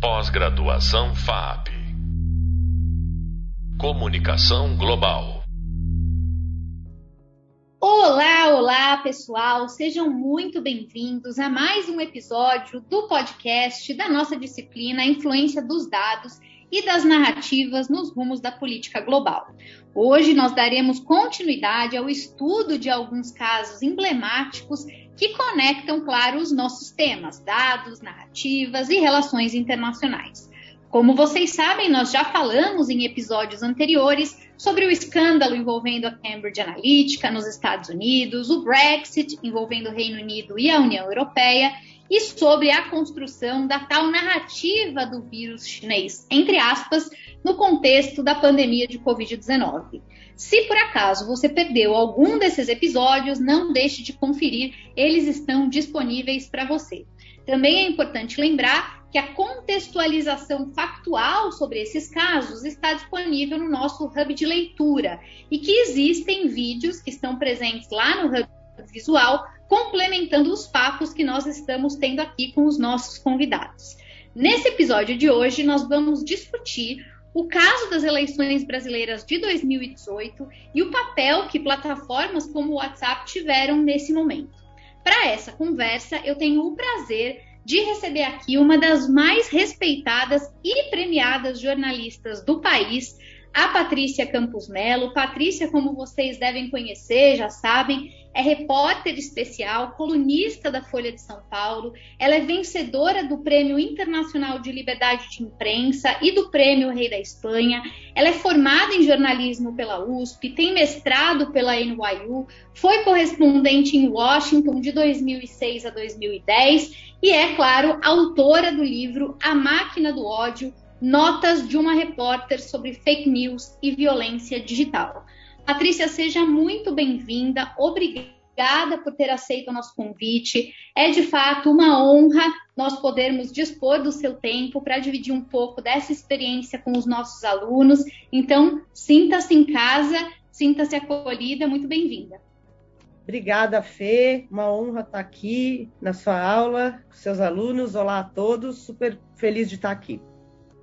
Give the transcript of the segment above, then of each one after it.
Pós-graduação FAP. Comunicação Global. Olá, olá, pessoal! Sejam muito bem-vindos a mais um episódio do podcast da nossa disciplina Influência dos Dados e das Narrativas nos Rumos da Política Global. Hoje nós daremos continuidade ao estudo de alguns casos emblemáticos que conectam, claro, os nossos temas, dados, narrativas e relações internacionais. Como vocês sabem, nós já falamos em episódios anteriores sobre o escândalo envolvendo a Cambridge Analytica nos Estados Unidos, o Brexit envolvendo o Reino Unido e a União Europeia e sobre a construção da tal narrativa do vírus chinês, entre aspas, no contexto da pandemia de Covid-19. Se por acaso você perdeu algum desses episódios, não deixe de conferir, eles estão disponíveis para você. Também é importante lembrar que a contextualização factual sobre esses casos está disponível no nosso hub de leitura e que existem vídeos que estão presentes lá no hub visual, complementando os papos que nós estamos tendo aqui com os nossos convidados. Nesse episódio de hoje, nós vamos discutir o caso das eleições brasileiras de 2018 e o papel que plataformas como o WhatsApp tiveram nesse momento. Para essa conversa, eu tenho o prazer de receber aqui uma das mais respeitadas e premiadas jornalistas do país, a Patrícia Campos Melo. Patrícia, como vocês devem conhecer, já sabem, é repórter especial, colunista da Folha de São Paulo. Ela é vencedora do Prêmio Internacional de Liberdade de Imprensa e do Prêmio Rei da Espanha. Ela é formada em jornalismo pela USP, tem mestrado pela NYU, foi correspondente em Washington de 2006 a 2010 e é, claro, autora do livro A Máquina do Ódio Notas de uma repórter sobre fake news e violência digital. Patrícia, seja muito bem-vinda. Obrigada por ter aceito o nosso convite. É de fato uma honra nós podermos dispor do seu tempo para dividir um pouco dessa experiência com os nossos alunos. Então, sinta-se em casa, sinta-se acolhida. Muito bem-vinda. Obrigada, Fê. Uma honra estar aqui na sua aula com seus alunos. Olá a todos. Super feliz de estar aqui.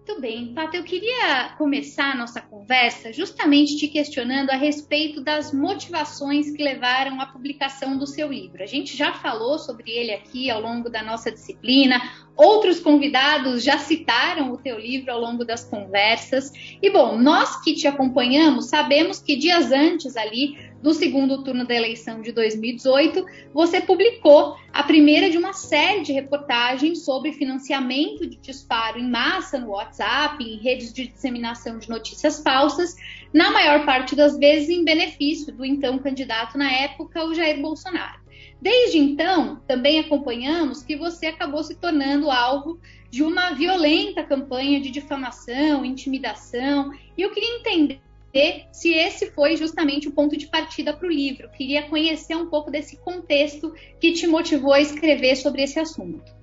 Muito bem, Pato, eu queria começar a nossa conversa justamente te questionando a respeito das motivações que levaram à publicação do seu livro. A gente já falou sobre ele aqui ao longo da nossa disciplina, outros convidados já citaram o teu livro ao longo das conversas. E bom, nós que te acompanhamos sabemos que dias antes ali do segundo turno da eleição de 2018, você publicou a primeira de uma série de reportagens sobre financiamento de disparo em massa no WhatsApp, em redes de disseminação de notícias falsas, na maior parte das vezes em benefício do então candidato na época, o Jair Bolsonaro. Desde então, também acompanhamos que você acabou se tornando alvo de uma violenta campanha de difamação, intimidação, e eu queria entender entender se esse foi justamente o ponto de partida para o livro. Queria conhecer um pouco desse contexto que te motivou a escrever sobre esse assunto.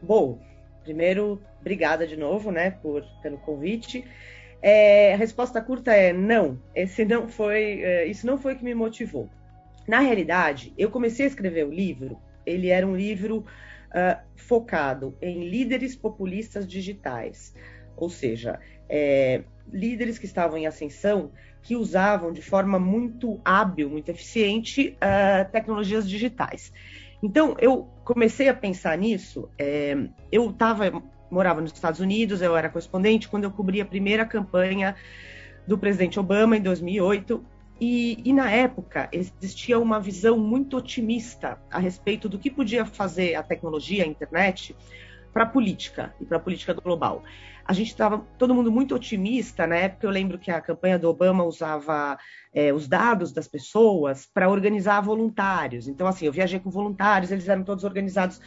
Bom, primeiro, obrigada de novo, né, por pelo convite. É, a resposta curta é não. Esse não foi, é, isso não foi o que me motivou. Na realidade, eu comecei a escrever o livro. Ele era um livro uh, focado em líderes populistas digitais, ou seja, é, líderes que estavam em ascensão que usavam de forma muito hábil, muito eficiente, uh, tecnologias digitais. Então, eu comecei a pensar nisso. É, eu estava morava nos Estados Unidos, eu era correspondente quando eu cobri a primeira campanha do presidente Obama em 2008. E, e, na época existia uma visão muito otimista a respeito do que podia fazer a tecnologia, a internet, para a política e para a política global a gente estava todo mundo muito otimista na época. Eu lembro que a campanha do Obama usava é, os dados das pessoas para organizar voluntários. Então, assim, eu viajei com voluntários, eles eram todos organizados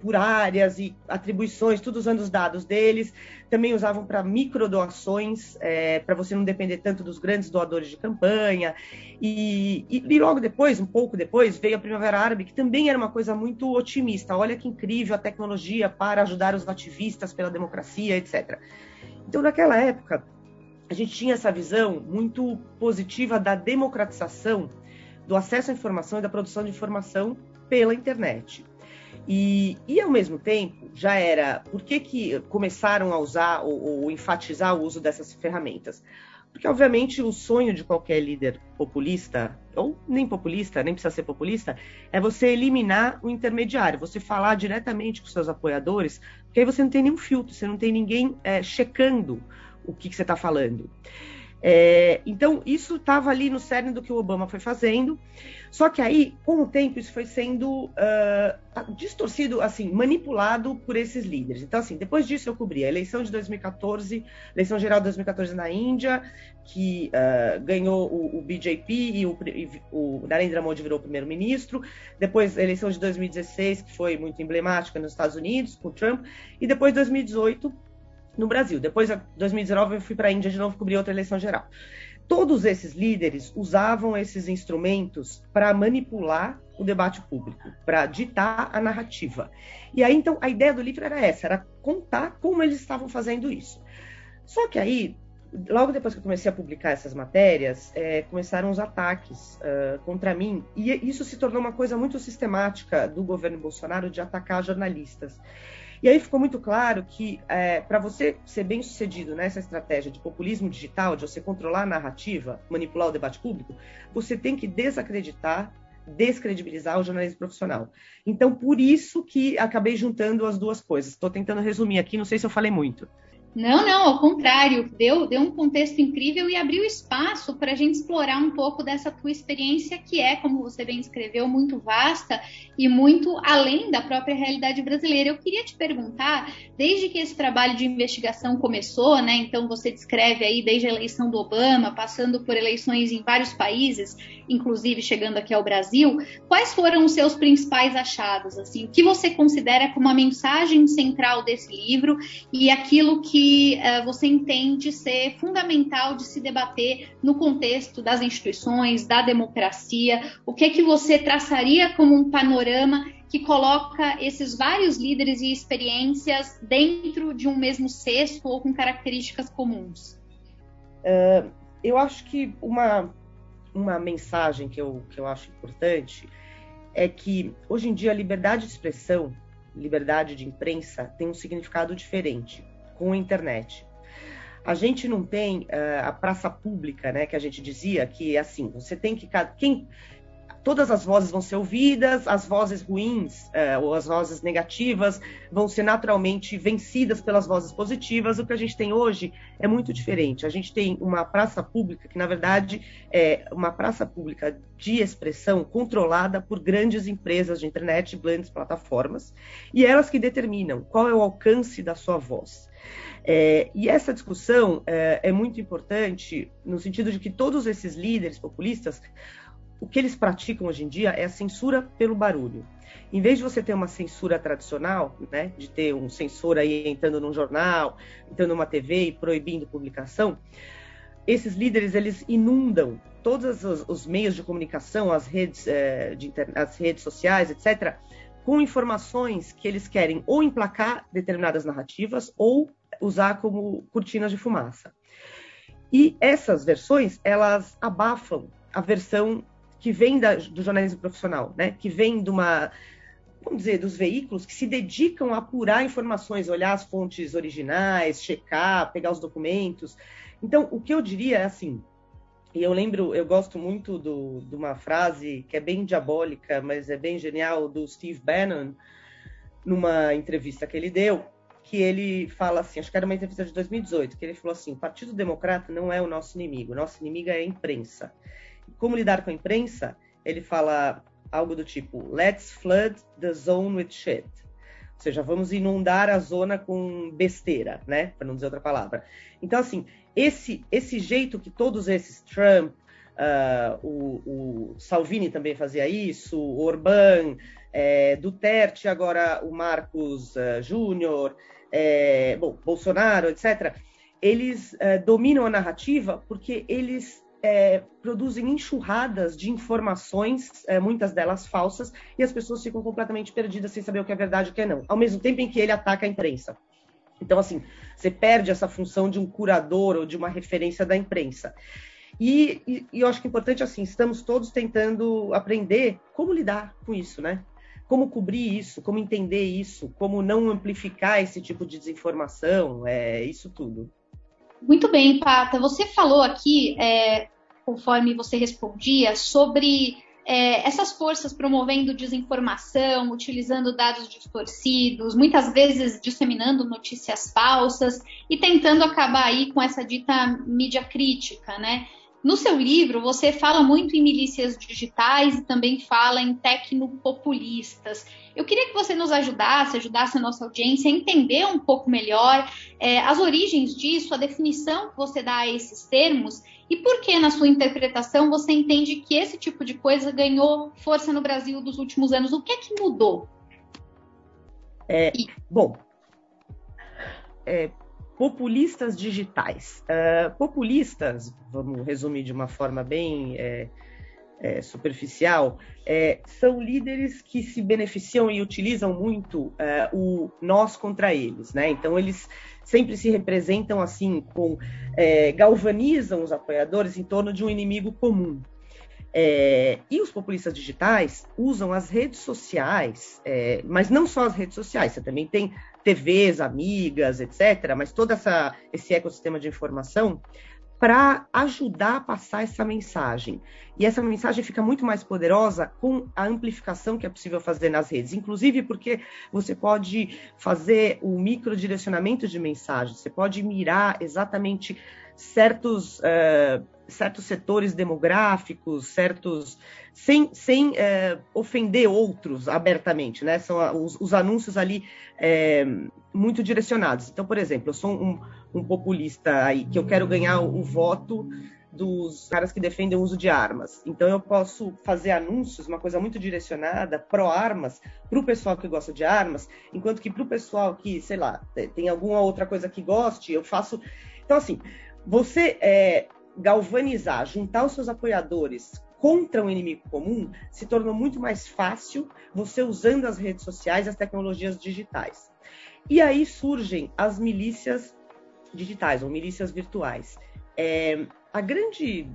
por áreas e atribuições, tudo usando os dados deles. Também usavam para micro doações, é, para você não depender tanto dos grandes doadores de campanha. E, e, e, logo depois, um pouco depois, veio a Primavera Árabe, que também era uma coisa muito otimista. Olha que incrível a tecnologia para ajudar os ativistas pela democracia, etc. Então, naquela época, a gente tinha essa visão muito positiva da democratização do acesso à informação e da produção de informação pela internet. E, e ao mesmo tempo, já era por que, que começaram a usar ou, ou enfatizar o uso dessas ferramentas? Porque, obviamente, o sonho de qualquer líder populista, ou nem populista, nem precisa ser populista, é você eliminar o intermediário, você falar diretamente com seus apoiadores, porque aí você não tem nenhum filtro, você não tem ninguém é, checando o que, que você está falando. É, então, isso estava ali no cerne do que o Obama foi fazendo. Só que aí, com o tempo, isso foi sendo uh, distorcido, assim, manipulado por esses líderes. Então, assim, depois disso eu cobri a eleição de 2014, eleição geral de 2014 na Índia, que uh, ganhou o, o, BJP e o, e o Narendra Modi virou primeiro-ministro. Depois a eleição de 2016, que foi muito emblemática nos Estados Unidos, com o Trump. E depois 2018, no Brasil. Depois, em 2019, eu fui para a Índia de novo cobrir outra eleição geral. Todos esses líderes usavam esses instrumentos para manipular o debate público, para ditar a narrativa. E aí, então, a ideia do livro era essa, era contar como eles estavam fazendo isso. Só que aí, logo depois que eu comecei a publicar essas matérias, é, começaram os ataques uh, contra mim, e isso se tornou uma coisa muito sistemática do governo Bolsonaro de atacar jornalistas. E aí ficou muito claro que é, para você ser bem sucedido nessa estratégia de populismo digital, de você controlar a narrativa, manipular o debate público, você tem que desacreditar, descredibilizar o jornalismo profissional. Então, por isso que acabei juntando as duas coisas. Estou tentando resumir aqui, não sei se eu falei muito. Não, não, ao contrário, deu, deu um contexto incrível e abriu espaço para a gente explorar um pouco dessa tua experiência, que é, como você bem descreveu, muito vasta e muito além da própria realidade brasileira. Eu queria te perguntar, desde que esse trabalho de investigação começou, né? Então você descreve aí desde a eleição do Obama, passando por eleições em vários países, inclusive chegando aqui ao Brasil, quais foram os seus principais achados? Assim, o que você considera como a mensagem central desse livro e aquilo que uh, você entende ser fundamental de se debater no contexto das instituições, da democracia? O que é que você traçaria como um panorama que coloca esses vários líderes e experiências dentro de um mesmo cesto ou com características comuns? Uh, eu acho que uma, uma mensagem que eu, que eu acho importante é que hoje em dia a liberdade de expressão, liberdade de imprensa, tem um significado diferente com a internet. A gente não tem uh, a praça pública, né, que a gente dizia que assim, você tem que quem todas as vozes vão ser ouvidas, as vozes ruins uh, ou as vozes negativas vão ser naturalmente vencidas pelas vozes positivas. O que a gente tem hoje é muito diferente. A gente tem uma praça pública que, na verdade, é uma praça pública de expressão controlada por grandes empresas de internet, grandes plataformas, e elas que determinam qual é o alcance da sua voz. É, e essa discussão é, é muito importante no sentido de que todos esses líderes populistas o que eles praticam hoje em dia é a censura pelo barulho. Em vez de você ter uma censura tradicional, né, de ter um censor aí entrando num jornal, entrando numa TV e proibindo publicação, esses líderes eles inundam todos os, os meios de comunicação, as redes, é, de, as redes sociais, etc., com informações que eles querem ou emplacar determinadas narrativas ou usar como cortinas de fumaça. E essas versões, elas abafam a versão que vem da, do jornalismo profissional, né? que vem de uma, vamos dizer, dos veículos que se dedicam a apurar informações, olhar as fontes originais, checar, pegar os documentos. Então, o que eu diria é assim, e eu lembro, eu gosto muito do, de uma frase que é bem diabólica, mas é bem genial, do Steve Bannon, numa entrevista que ele deu, que ele fala assim, acho que era uma entrevista de 2018, que ele falou assim, Partido Democrata não é o nosso inimigo, nosso inimigo é a imprensa. Como lidar com a imprensa? Ele fala algo do tipo, let's flood the zone with shit. Ou seja, vamos inundar a zona com besteira, né? Para não dizer outra palavra. Então, assim, esse, esse jeito que todos esses, Trump, uh, o, o, Salvini também fazia isso, o Orbán, é, Duterte, agora o Marcos uh, Júnior, é, bom, Bolsonaro, etc., eles uh, dominam a narrativa porque eles é, produzem enxurradas de informações, é, muitas delas falsas, e as pessoas ficam completamente perdidas sem saber o que é verdade e o que é não, ao mesmo tempo em que ele ataca a imprensa. Então, assim, você perde essa função de um curador ou de uma referência da imprensa. E, e, e eu acho que é importante, assim, estamos todos tentando aprender como lidar com isso, né? Como cobrir isso, como entender isso, como não amplificar esse tipo de desinformação, é, isso tudo. Muito bem, Pata. Você falou aqui, é, conforme você respondia, sobre é, essas forças promovendo desinformação, utilizando dados distorcidos, muitas vezes disseminando notícias falsas e tentando acabar aí com essa dita mídia crítica, né? No seu livro, você fala muito em milícias digitais e também fala em tecnopopulistas. Eu queria que você nos ajudasse, ajudasse a nossa audiência a entender um pouco melhor é, as origens disso, a definição que você dá a esses termos e por que, na sua interpretação, você entende que esse tipo de coisa ganhou força no Brasil dos últimos anos? O que é que mudou? É, bom, é, populistas digitais. Uh, populistas, vamos resumir de uma forma bem é, é, superficial, é, são líderes que se beneficiam e utilizam muito é, o nós contra eles, né? Então eles sempre se representam assim, com é, galvanizam os apoiadores em torno de um inimigo comum. É, e os populistas digitais usam as redes sociais, é, mas não só as redes sociais, você também tem TVs, amigas, etc., mas todo essa, esse ecossistema de informação para ajudar a passar essa mensagem. E essa mensagem fica muito mais poderosa com a amplificação que é possível fazer nas redes, inclusive porque você pode fazer o microdirecionamento de mensagem, você pode mirar exatamente certos, uh, certos setores demográficos, certos sem, sem uh, ofender outros abertamente, né? São os, os anúncios ali é, muito direcionados. Então, por exemplo, eu sou um, um populista aí que eu quero ganhar o, o voto dos caras que defendem o uso de armas. Então eu posso fazer anúncios, uma coisa muito direcionada, pró-armas, para o pessoal que gosta de armas, enquanto que para o pessoal que, sei lá, tem alguma outra coisa que goste, eu faço. Então, assim, você é, galvanizar, juntar os seus apoiadores contra um inimigo comum se tornou muito mais fácil você usando as redes sociais, as tecnologias digitais. E aí surgem as milícias digitais ou milícias virtuais. É, a grande,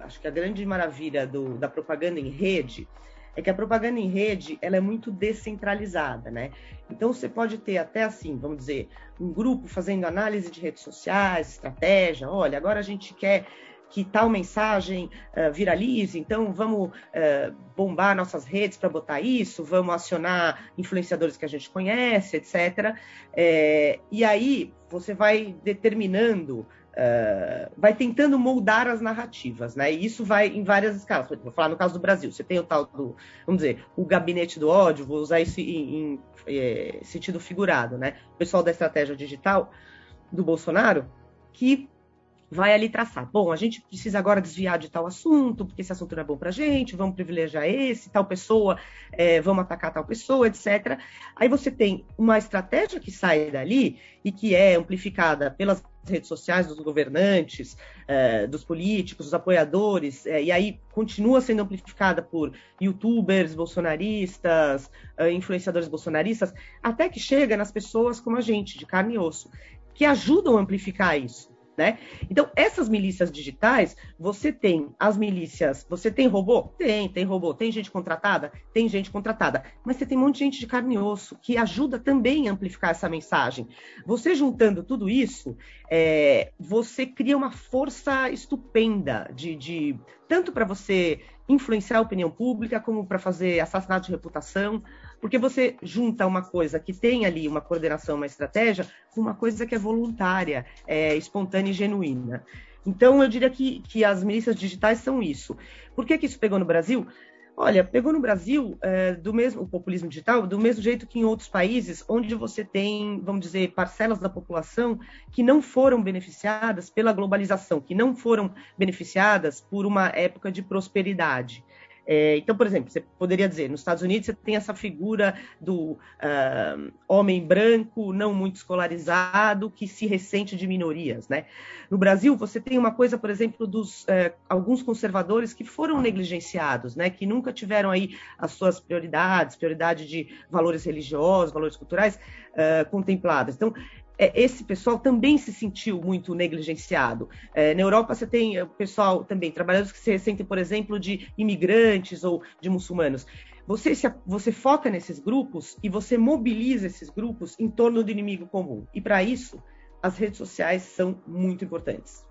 acho que a grande maravilha do, da propaganda em rede é que a propaganda em rede ela é muito descentralizada, né? Então você pode ter até assim, vamos dizer, um grupo fazendo análise de redes sociais, estratégia. Olha, agora a gente quer que tal mensagem uh, viralize, então vamos uh, bombar nossas redes para botar isso, vamos acionar influenciadores que a gente conhece, etc. É, e aí você vai determinando Uh, vai tentando moldar as narrativas, né? E isso vai em várias escalas. Vou falar no caso do Brasil, você tem o tal do, vamos dizer, o gabinete do ódio, vou usar isso em, em é, sentido figurado, né? O pessoal da estratégia digital do Bolsonaro, que vai ali traçar. Bom, a gente precisa agora desviar de tal assunto, porque esse assunto não é bom para gente, vamos privilegiar esse, tal pessoa, é, vamos atacar tal pessoa, etc. Aí você tem uma estratégia que sai dali e que é amplificada pelas redes sociais dos governantes, é, dos políticos, dos apoiadores, é, e aí continua sendo amplificada por youtubers bolsonaristas, é, influenciadores bolsonaristas, até que chega nas pessoas como a gente, de carne e osso, que ajudam a amplificar isso. Né? Então, essas milícias digitais, você tem as milícias, você tem robô? Tem, tem robô. Tem gente contratada? Tem gente contratada. Mas você tem um monte de gente de carne e osso que ajuda também a amplificar essa mensagem. Você juntando tudo isso, é, você cria uma força estupenda de, de tanto para você influenciar a opinião pública, como para fazer assassinato de reputação, porque você junta uma coisa que tem ali uma coordenação, uma estratégia, com uma coisa que é voluntária, é, espontânea e genuína. Então, eu diria que, que as milícias digitais são isso. Por que, que isso pegou no Brasil? Olha, pegou no Brasil é, do mesmo o populismo digital, do mesmo jeito que em outros países, onde você tem, vamos dizer, parcelas da população que não foram beneficiadas pela globalização, que não foram beneficiadas por uma época de prosperidade. É, então, por exemplo, você poderia dizer, nos Estados Unidos você tem essa figura do uh, homem branco, não muito escolarizado, que se ressente de minorias, né? No Brasil, você tem uma coisa, por exemplo, dos uh, alguns conservadores que foram negligenciados, né? Que nunca tiveram aí as suas prioridades, prioridade de valores religiosos, valores culturais uh. Então, esse pessoal também se sentiu muito negligenciado. É, na Europa, você tem o pessoal também, trabalhadores que se sentem, por exemplo, de imigrantes ou de muçulmanos. você, se, você foca nesses grupos e você mobiliza esses grupos em torno do inimigo comum. E para isso, as redes sociais são muito importantes.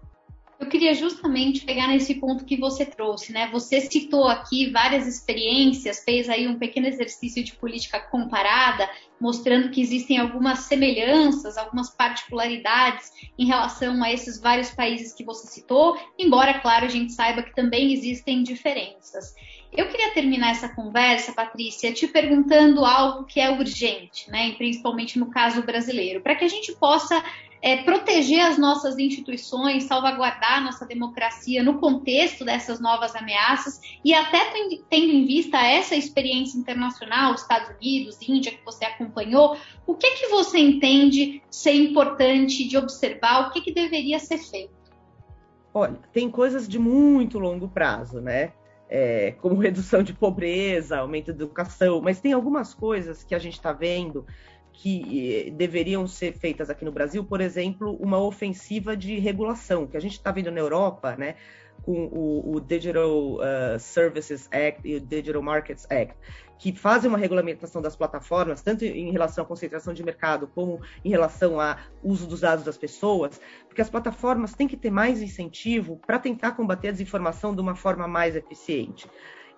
Eu queria justamente pegar nesse ponto que você trouxe, né? Você citou aqui várias experiências, fez aí um pequeno exercício de política comparada, mostrando que existem algumas semelhanças, algumas particularidades em relação a esses vários países que você citou, embora, claro, a gente saiba que também existem diferenças. Eu queria terminar essa conversa, Patrícia, te perguntando algo que é urgente, né? Principalmente no caso brasileiro, para que a gente possa é, proteger as nossas instituições, salvaguardar a nossa democracia no contexto dessas novas ameaças e até tendo em vista essa experiência internacional, Estados Unidos, Índia, que você acompanhou, o que que você entende ser importante de observar, o que que deveria ser feito? Olha, tem coisas de muito longo prazo, né? É, como redução de pobreza, aumento da educação, mas tem algumas coisas que a gente está vendo que eh, deveriam ser feitas aqui no Brasil, por exemplo, uma ofensiva de regulação, que a gente está vendo na Europa, né, com o, o Digital uh, Services Act e o Digital Markets Act, que fazem uma regulamentação das plataformas, tanto em relação à concentração de mercado, como em relação ao uso dos dados das pessoas, porque as plataformas têm que ter mais incentivo para tentar combater a desinformação de uma forma mais eficiente.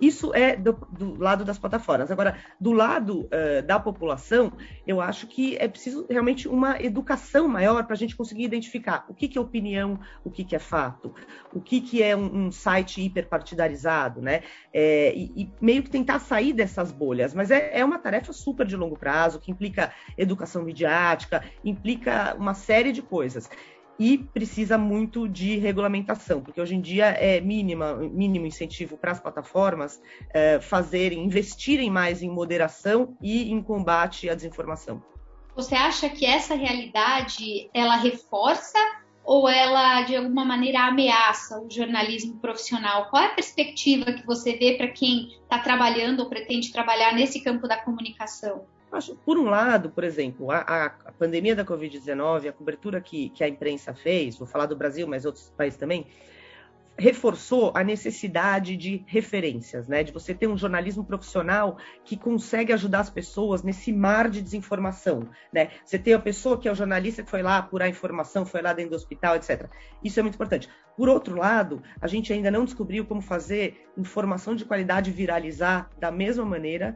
Isso é do, do lado das plataformas. Agora, do lado uh, da população, eu acho que é preciso realmente uma educação maior para a gente conseguir identificar o que, que é opinião, o que, que é fato, o que, que é um, um site hiperpartidarizado, né? É, e, e, meio que tentar sair dessas bolhas. Mas é, é uma tarefa super de longo prazo, que implica educação midiática, implica uma série de coisas e precisa muito de regulamentação, porque hoje em dia é mínima, mínimo incentivo para as plataformas é, fazerem, investirem mais em moderação e em combate à desinformação. Você acha que essa realidade ela reforça ou ela de alguma maneira ameaça o jornalismo profissional? Qual é a perspectiva que você vê para quem está trabalhando ou pretende trabalhar nesse campo da comunicação? Por um lado, por exemplo, a, a pandemia da Covid-19, a cobertura que, que a imprensa fez, vou falar do Brasil, mas outros países também, reforçou a necessidade de referências, né? De você ter um jornalismo profissional que consegue ajudar as pessoas nesse mar de desinformação, né? Você tem a pessoa que é o jornalista que foi lá apurar informação, foi lá dentro do hospital, etc. Isso é muito importante. Por outro lado, a gente ainda não descobriu como fazer informação de qualidade viralizar da mesma maneira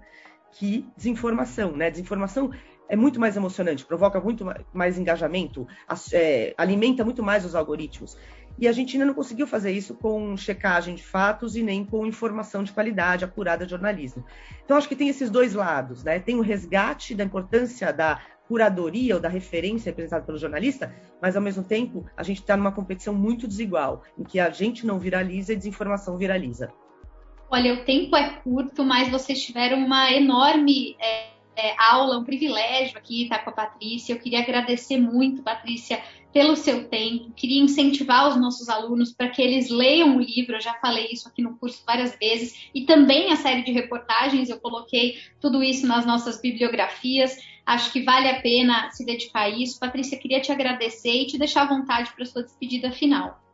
que desinformação, né? Desinformação é muito mais emocionante, provoca muito mais engajamento, é, alimenta muito mais os algoritmos. E a gente ainda não conseguiu fazer isso com checagem de fatos e nem com informação de qualidade apurada de jornalismo. Então, acho que tem esses dois lados, né? Tem o resgate da importância da curadoria ou da referência representada pelo jornalista, mas ao mesmo tempo a gente está numa competição muito desigual, em que a gente não viraliza e desinformação viraliza. Olha, o tempo é curto, mas vocês tiveram uma enorme é, é, aula, um privilégio aqui estar com a Patrícia. Eu queria agradecer muito, Patrícia, pelo seu tempo. Queria incentivar os nossos alunos para que eles leiam o livro. Eu já falei isso aqui no curso várias vezes. E também a série de reportagens. Eu coloquei tudo isso nas nossas bibliografias. Acho que vale a pena se dedicar a isso. Patrícia, queria te agradecer e te deixar à vontade para a sua despedida final.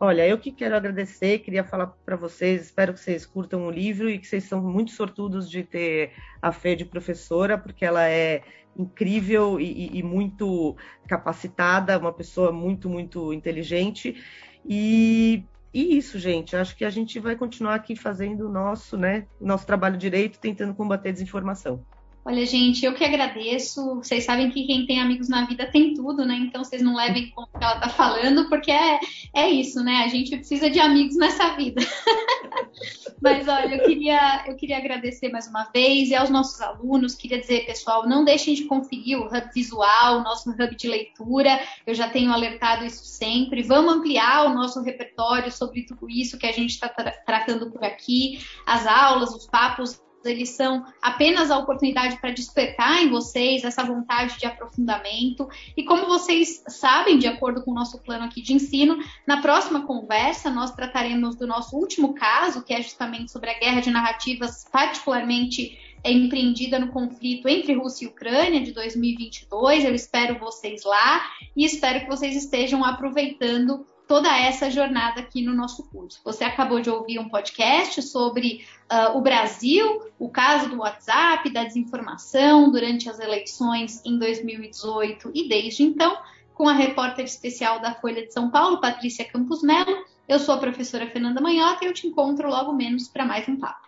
Olha, eu que quero agradecer, queria falar para vocês, espero que vocês curtam o livro e que vocês são muito sortudos de ter a Fê de professora, porque ela é incrível e, e muito capacitada, uma pessoa muito, muito inteligente. E, e isso, gente, acho que a gente vai continuar aqui fazendo o nosso, né, nosso trabalho direito, tentando combater a desinformação. Olha, gente, eu que agradeço. Vocês sabem que quem tem amigos na vida tem tudo, né? Então vocês não levem em conta o que ela tá falando, porque é, é isso, né? A gente precisa de amigos nessa vida. Mas olha, eu queria, eu queria agradecer mais uma vez e aos nossos alunos. Queria dizer, pessoal, não deixem de conferir o hub visual, o nosso hub de leitura. Eu já tenho alertado isso sempre. Vamos ampliar o nosso repertório sobre tudo isso que a gente está tra tratando por aqui, as aulas, os papos eles são apenas a oportunidade para despertar em vocês essa vontade de aprofundamento. E como vocês sabem, de acordo com o nosso plano aqui de ensino, na próxima conversa nós trataremos do nosso último caso, que é justamente sobre a guerra de narrativas, particularmente empreendida no conflito entre Rússia e Ucrânia de 2022. Eu espero vocês lá e espero que vocês estejam aproveitando toda essa jornada aqui no nosso curso. Você acabou de ouvir um podcast sobre uh, o Brasil, o caso do WhatsApp, da desinformação durante as eleições em 2018 e desde então, com a repórter especial da Folha de São Paulo, Patrícia Campos Melo. Eu sou a professora Fernanda Manhota e eu te encontro logo menos para mais um papo.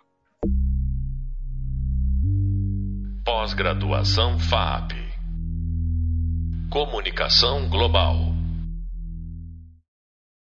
Pós-graduação FAP. Comunicação Global.